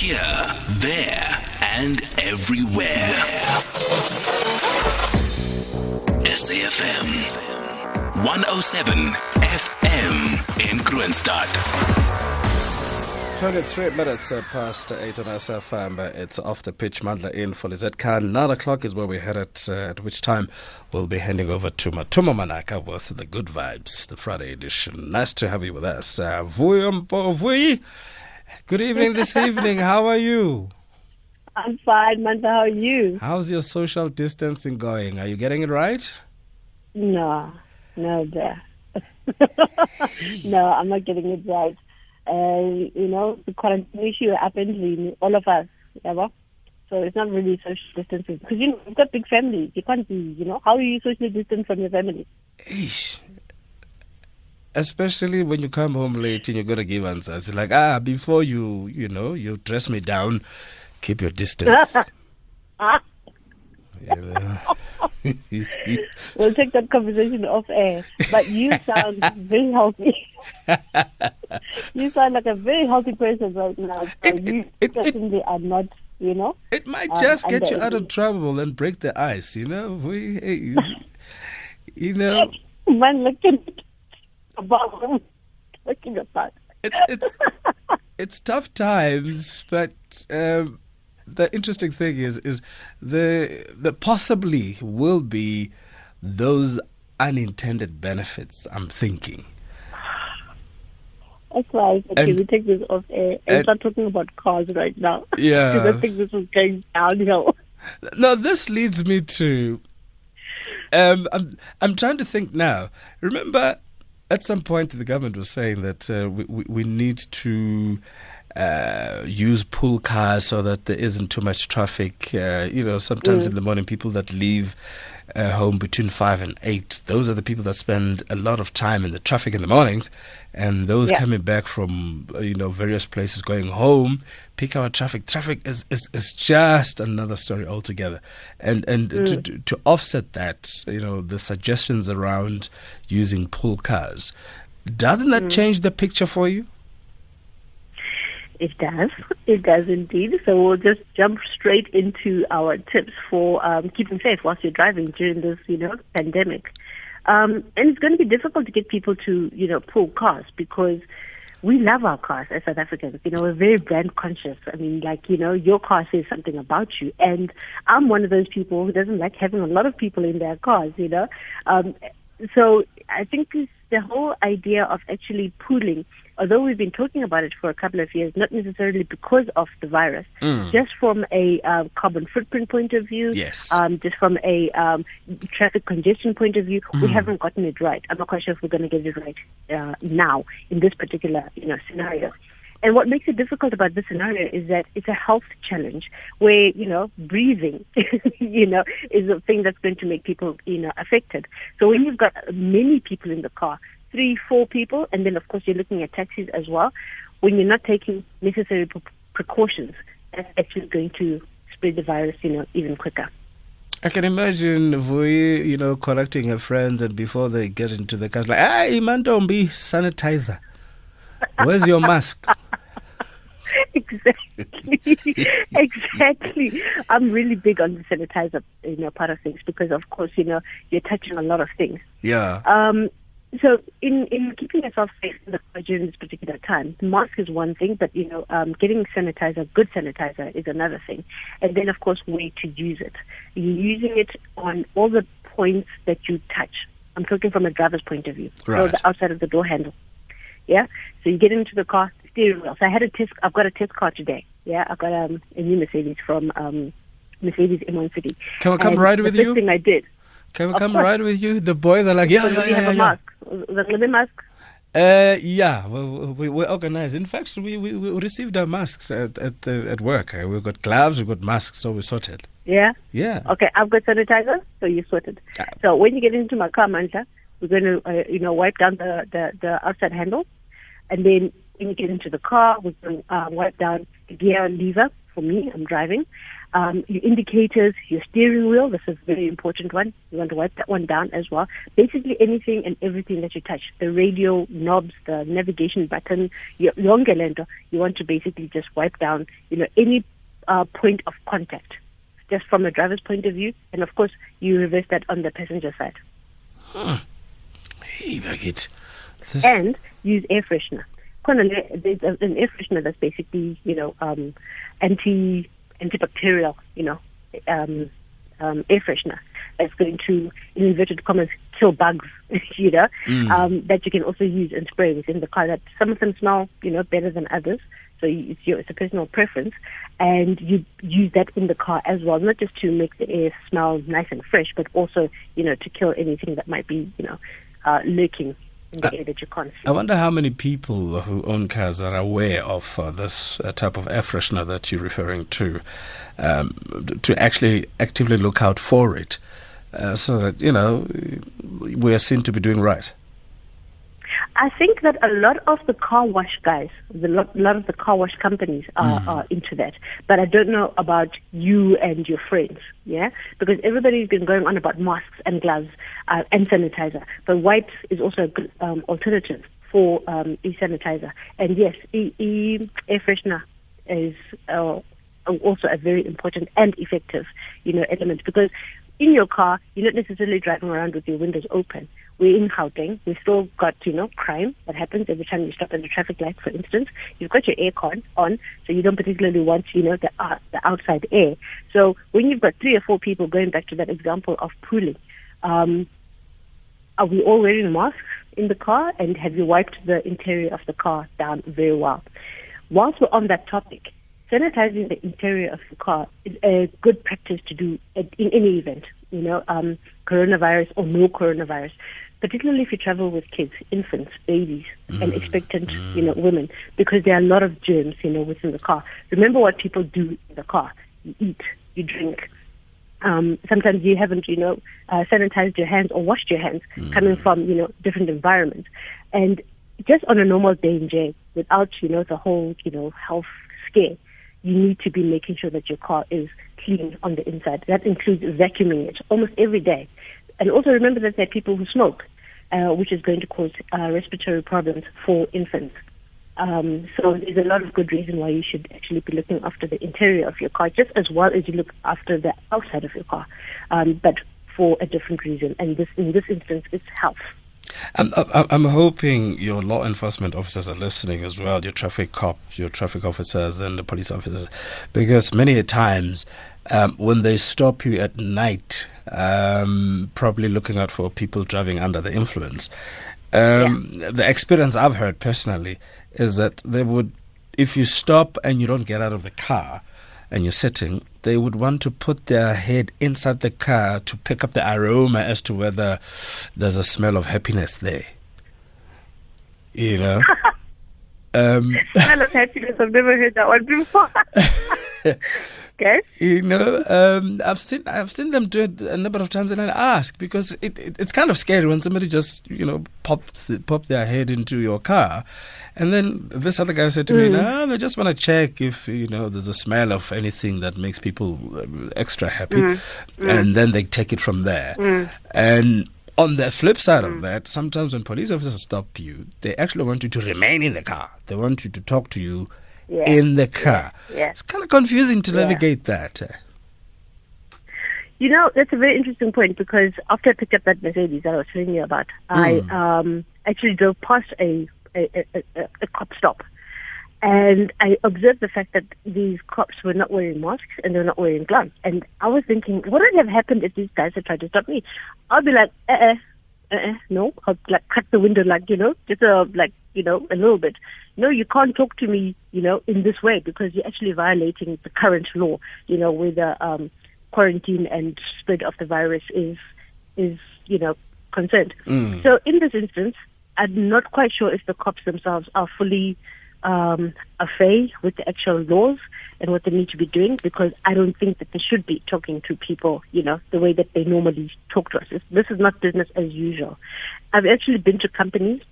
Here, there, and everywhere. SAFM 107 FM in Kroonstad. 23 minutes uh, past 8 on SFM. Uh, it's off the pitch. Mandla in for Lizette Khan. 9 o'clock is where we head at, uh, at which time we'll be handing over to Matuma Manaka with the Good Vibes, the Friday edition. Nice to have you with us. Uh, Vuyi Good evening this evening. How are you? I'm fine, Mandla. How are you? How's your social distancing going? Are you getting it right? No, no, there. no, I'm not getting it right uh, you know, the quarantine issue happened in all of us, ever. So it's not really social distancing because you know you've got big families. You can't be, you know, how are you socially distant from your family? Eesh. Especially when you come home late and you got to give answers. like, ah, before you, you know, you dress me down, keep your distance. we'll take that conversation off air. But you sound very healthy. you sound like a very healthy person right now. So it, you it, certainly it, are not, you know. It might um, just um, get you out of trouble and break the ice, you know. We, you know. Man, looking about. It's it's it's tough times, but. Um, the interesting thing is is the the possibly will be those unintended benefits. I'm thinking. That's why I said, we take this off air and, and start talking about cars right now. Yeah. because I think this is going downhill. Now, this leads me to. Um, I'm I'm trying to think now. Remember, at some point, the government was saying that uh, we, we, we need to uh, use pool cars so that there isn't too much traffic. Uh, you know, sometimes mm. in the morning, people that leave uh, home between five and eight, those are the people that spend a lot of time in the traffic in the mornings, and those yeah. coming back from uh, you know various places going home, peak hour traffic. Traffic is, is, is just another story altogether, and and mm. to, to offset that, you know, the suggestions around using pool cars, doesn't that mm. change the picture for you? It does. It does indeed. So we'll just jump straight into our tips for um, keeping safe whilst you're driving during this, you know, pandemic. Um, and it's going to be difficult to get people to, you know, pull cars because we love our cars as South Africans. You know, we're very brand conscious. I mean, like, you know, your car says something about you. And I'm one of those people who doesn't like having a lot of people in their cars, you know. Um, so I think the whole idea of actually pooling although we've been talking about it for a couple of years, not necessarily because of the virus, mm. just from a uh, carbon footprint point of view, yes. um, just from a um, traffic congestion point of view, mm. we haven't gotten it right. I'm not quite sure if we're going to get it right uh, now in this particular you know scenario. And what makes it difficult about this scenario is that it's a health challenge where, you know, breathing, you know, is a thing that's going to make people, you know, affected. So when you've got many people in the car, three, four people, and then of course you're looking at taxis as well. When you're not taking necessary pre- precautions, that's actually going to spread the virus, you know, even quicker. I can imagine Vuyi, you know, collecting her friends and before they get into the car, like, don't be sanitizer. Where's your mask? exactly, exactly. I'm really big on the sanitizer, you know, part of things because, of course, you know, you're touching a lot of things. Yeah. Um, so in, in keeping yourself safe during this particular time, mask is one thing, but you know, um, getting sanitizer, good sanitizer, is another thing. And then, of course, way to use it. You're using it on all the points that you touch. I'm talking from a driver's point of view. Right. So the outside of the door handle. Yeah. So you get into the car, steering wheel. So I had a test. I've got a test car today. Yeah. I've got um, a new Mercedes from um, Mercedes M1 City. Can I come and ride with the you? The thing I did. Can we come ride with you? The boys are like, yeah, yeah, yeah, have yeah. a mask. The living mask. Uh, yeah, we, we, we organized. In fact, we, we, we received our masks at at, uh, at work. Uh, we've got gloves, we've got masks, so we sorted. Yeah? Yeah. Okay, I've got sanitizer, so you sorted. So when you get into my car, Mandla, we're going to, uh, you know, wipe down the, the, the outside handle. And then when you get into the car, going to uh, wipe down the gear lever for me, I'm driving. Um, your indicators, your steering wheel, this is a very important one. You want to wipe that one down as well. Basically anything and everything that you touch, the radio knobs, the navigation button, your longer lento, you want to basically just wipe down, you know, any uh, point of contact, just from a driver's point of view. And of course, you reverse that on the passenger side. Hey, Bagit. and use air freshener. There's an air freshener that's basically, you know, um, anti antibacterial, you know, um, um, air freshener that's going to, in inverted commas, kill bugs, you know, um, that you can also use and spray within the car. That some of them smell, you know, better than others. So it's your it's a personal preference, and you use that in the car as well, not just to make the air smell nice and fresh, but also, you know, to kill anything that might be, you know, uh, lurking in the air that you. I wonder how many people who own cars are aware of uh, this uh, type of air freshener that you're referring to, um, to actually actively look out for it, uh, so that you know we are seen to be doing right. I think that a lot of the car wash guys, the lot, lot of the car wash companies are, are into that. But I don't know about you and your friends, yeah? Because everybody's been going on about masks and gloves uh, and sanitizer. But wipes is also a good um, alternative for um, e-sanitizer. And yes, e- e- air freshener is uh, also a very important and effective, you know, element because in your car, you're not necessarily driving around with your windows open. We're in Gauteng. We've still got, you know, crime that happens every time you stop at a traffic light, for instance. You've got your aircon on, so you don't particularly want, you know, the, uh, the outside air. So when you've got three or four people, going back to that example of pooling, um, are we all wearing masks in the car? And have you wiped the interior of the car down very well? Whilst we're on that topic, sanitizing the interior of the car is a good practice to do in any event, you know, um, coronavirus or no coronavirus, particularly if you travel with kids, infants, babies, and expectant, you know, women, because there are a lot of germs, you know, within the car. Remember what people do in the car. You eat, you drink, um, sometimes you haven't, you know, uh, sanitized your hands or washed your hands coming from, you know, different environments. And just on a normal day in jail, without, you know, the whole, you know, health scare, you need to be making sure that your car is clean on the inside. That includes vacuuming it almost every day. And also remember that there are people who smoke, uh, which is going to cause uh, respiratory problems for infants. Um, so there's a lot of good reason why you should actually be looking after the interior of your car just as well as you look after the outside of your car, um, but for a different reason. And this, in this instance, it's health. I'm, I'm, I'm hoping your law enforcement officers are listening as well, your traffic cops, your traffic officers, and the police officers, because many a times um, when they stop you at night, um, probably looking out for people driving under the influence, um, the experience I've heard personally is that they would, if you stop and you don't get out of the car and you're sitting, they would want to put their head inside the car to pick up the aroma as to whether there's a smell of happiness there. You know? um, Smell of happiness. I've never heard that one before. okay. you know, um, I've seen I've seen them do it a number of times, and I ask because it, it it's kind of scary when somebody just you know pop pop their head into your car, and then this other guy said to me, hmm. "No, they just want to check if you know there's a smell of anything that makes people uh, extra happy, hmm. Hmm. and then they take it from there." And on the flip side of that, sometimes when police officers stop you, they actually want you to remain in the car. They want you to talk to you Yeah. in the car. Yeah. It's kind of confusing to Yeah. navigate that. You know, that's a very interesting point because after I picked up that Mercedes that I was telling you about, I um, actually drove past a, a, a, a, a cop stop. And I observed the fact that these cops were not wearing masks and they were not wearing gloves. And I was thinking, what would have happened if these guys had tried to stop me? I'll be like, uh uh, uh uh, no. I'll like cut the window, like, you know, just uh, like, you know, a little bit. No, you can't talk to me, you know, in this way because you're actually violating the current law, you know, where the um, quarantine and spread of the virus is, is, you know, concerned. So in this instance, I'm not quite sure if the cops themselves are fully um, afraid with the actual laws and what they need to be doing because I don't think that they should be talking to people, you know, the way that they normally talk to us. This this is not business as usual. I've actually been to companies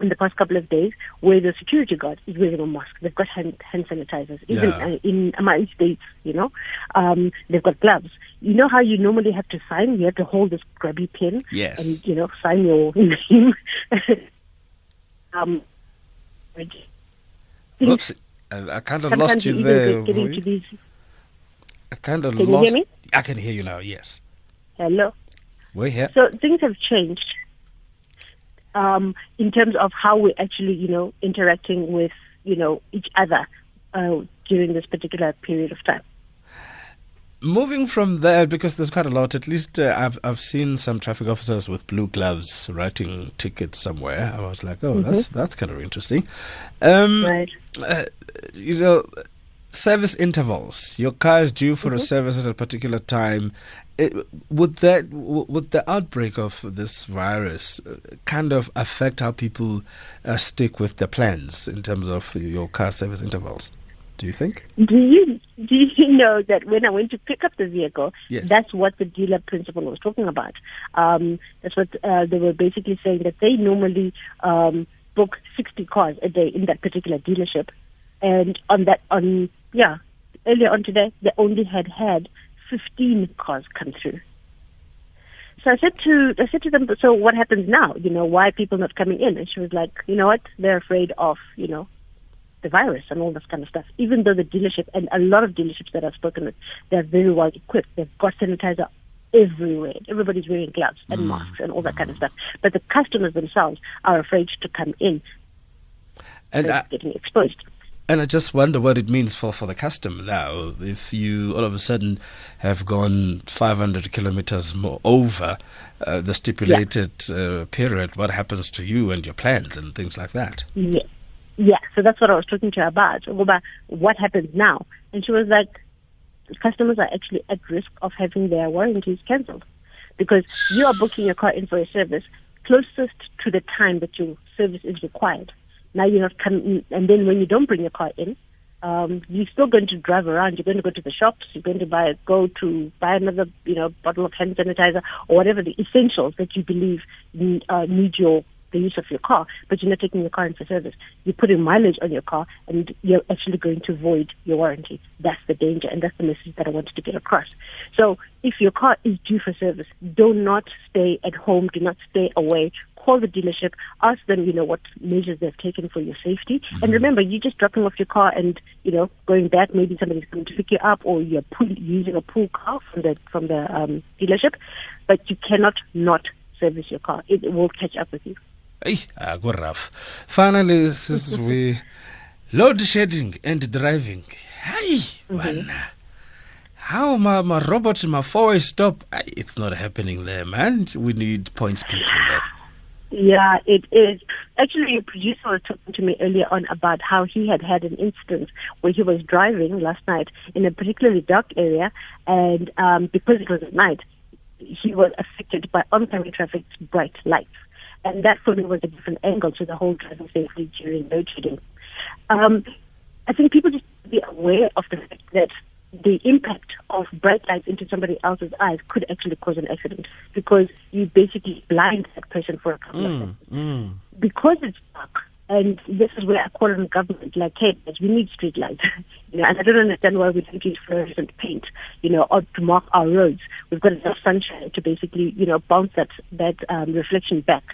in the past couple of days where the security guard is wearing a mask. They've got hand, hand sanitizers. Even Yeah. uh, in my states, you know, um, they've got gloves. You know how you normally have to sign? You have to hold this grubby pen Yes. and, you know, sign your name. um, Oops. I, kind of sometimes lost you there. get into Roy. these. I kind of Can you hear lost. me? I can hear you now. Yes, Hello. we're here. So things have changed um, in terms of how we're actually, you know, interacting with, you know, each other uh, during this particular period of time. Moving from there, because there's quite a lot. At least uh, I've I've seen some traffic officers with blue gloves writing tickets somewhere. I was like, oh, that's that's kind of interesting. Um, Right. uh, you know, service intervals. Your car is due for a service at a particular time. It, would that would the outbreak of this virus uh, kind of affect how people uh, stick with their plans in terms of your car service intervals? Do you think? Do you do you know that when I went to pick up the vehicle, Yes. that's what the dealer principal was talking about. Um, that's what uh, they were basically saying that they normally um, book sixty cars a day in that particular dealership, and on that on yeah earlier on today they only had had fifteen cars come through. So I said to I said to them, so what happens now? You know, why are people not coming in? And she was like, you know what? They're afraid of you know the virus and all this kind of stuff. Even though the dealership and a lot of dealerships that I've spoken with, they're very well equipped. They've got sanitizer everywhere. Everybody's wearing gloves and masks and all that kind of stuff. But the customers themselves are afraid to come in. And I, getting exposed. And I just wonder what it means for, for the customer now. If you all of a sudden have gone 500 kilometers more over uh, the stipulated uh, period, what happens to you and your plans and things like that? Yeah. Yeah, so that's what I was talking to her about. About what happens now. And she was like, customers are actually at risk of having their warranties cancelled because you are booking your car in for a service closest to the time that your service is required. Now you're not coming, and then when you don't bring your car in, um, you're still going to drive around. You're going to go to the shops. You're going to buy, go to buy another, you know, bottle of hand sanitizer or whatever the essentials that you believe uh, need your the use of your car, but you're not taking your car in for service. You're putting mileage on your car, and you're actually going to void your warranty. That's the danger, and that's the message that I wanted to get across. So, if your car is due for service, do not stay at home. Do not stay away. Call the dealership. Ask them, you know, what measures they've taken for your safety. And remember, you're just dropping off your car and, you know, going back. Maybe somebody's going to pick you up, or you're pull, using a pool car from the from the um, dealership. But you cannot not service your car. It will catch up with you. Hey, ah, go rough. Finally, since we load shedding and driving. Hey, man. How my, my robot, my four-way stop? Ay, It's not happening there, man. We need points people there. Yeah, it is. Actually, a producer was talking to me earlier on about how he had had an incident where he was driving last night in a particularly dark area, and um, because it was at night, he was affected by oncoming traffic's bright lights. And that for me was a different angle to the whole driving safely during load shedding. Um, I think people just be aware of the fact that the impact of bright lights into somebody else's eyes could actually cause an accident because you basically blind that person for a couple of seconds. Because it's dark, and this is where I call on the government, like, hey, we need street lights. you know, and I don't understand why we don't use fluorescent paint, you know, or to mark our roads. We've got enough sunshine to basically, you know, bounce that that um, reflection back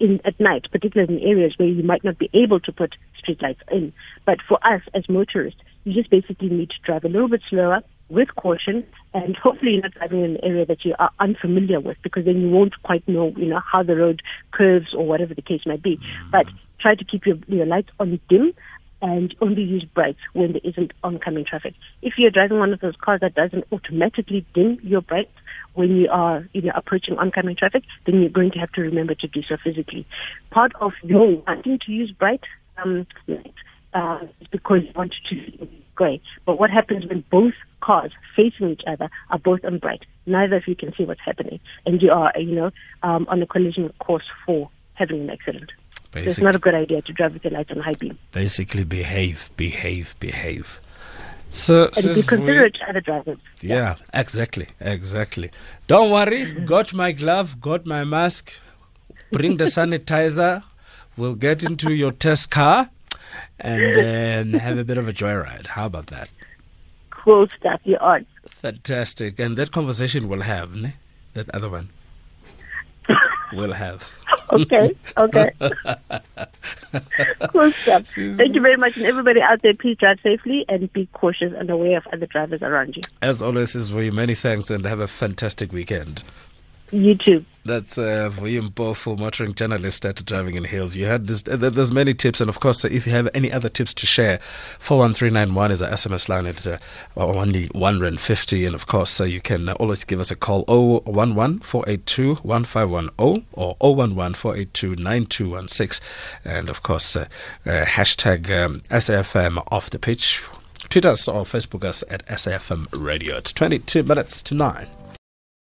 in at night, particularly in areas where you might not be able to put streetlights in. But for us as motorists, you just basically need to drive a little bit slower with caution and hopefully you're not driving in an area that you are unfamiliar with because then you won't quite know, you know, how the road curves or whatever the case might be. But try to keep your, your lights on dim and only use brights when there isn't oncoming traffic. If you're driving one of those cars that doesn't automatically dim your brights when you are you know, approaching oncoming traffic, then you're going to have to remember to do so physically. Part of your wanting to use bright um, lights uh, is because you want to be grey. But what happens when both cars facing each other are both on bright? Neither of you can see what's happening, and you are you know um, on a collision course for having an accident. So it's not a good idea to drive with your lights on high beam. basically, behave, behave, behave. So, And be considerate to other drivers. Yeah, exactly, exactly. Don't worry, got my glove, got my mask, bring the sanitizer. we'll get into your test car and um, have a bit of a joyride. How about that? Cool stuff. You're on. Fantastic. And that conversation we'll have, ne? that other one. We'll have. okay, okay. cool stuff. Thank you very much. And everybody out there, please drive safely and be cautious and aware of other drivers around you. As always, is for you. Many thanks and have a fantastic weekend. You too. That's uh, Mpofu, motoring journalist at Driving in Heels. You had this, uh, there's many tips, and of course, uh, if you have any other tips to share, 41391 is our SMS line at uh, only 150. And of course, uh, you can uh, always give us a call 011 482 1510 or 011 482 9216. And of course, uh, hashtag um, SAFM off the pitch. Tweet us or Facebook us at SAFM Radio. It's 22 minutes to 9.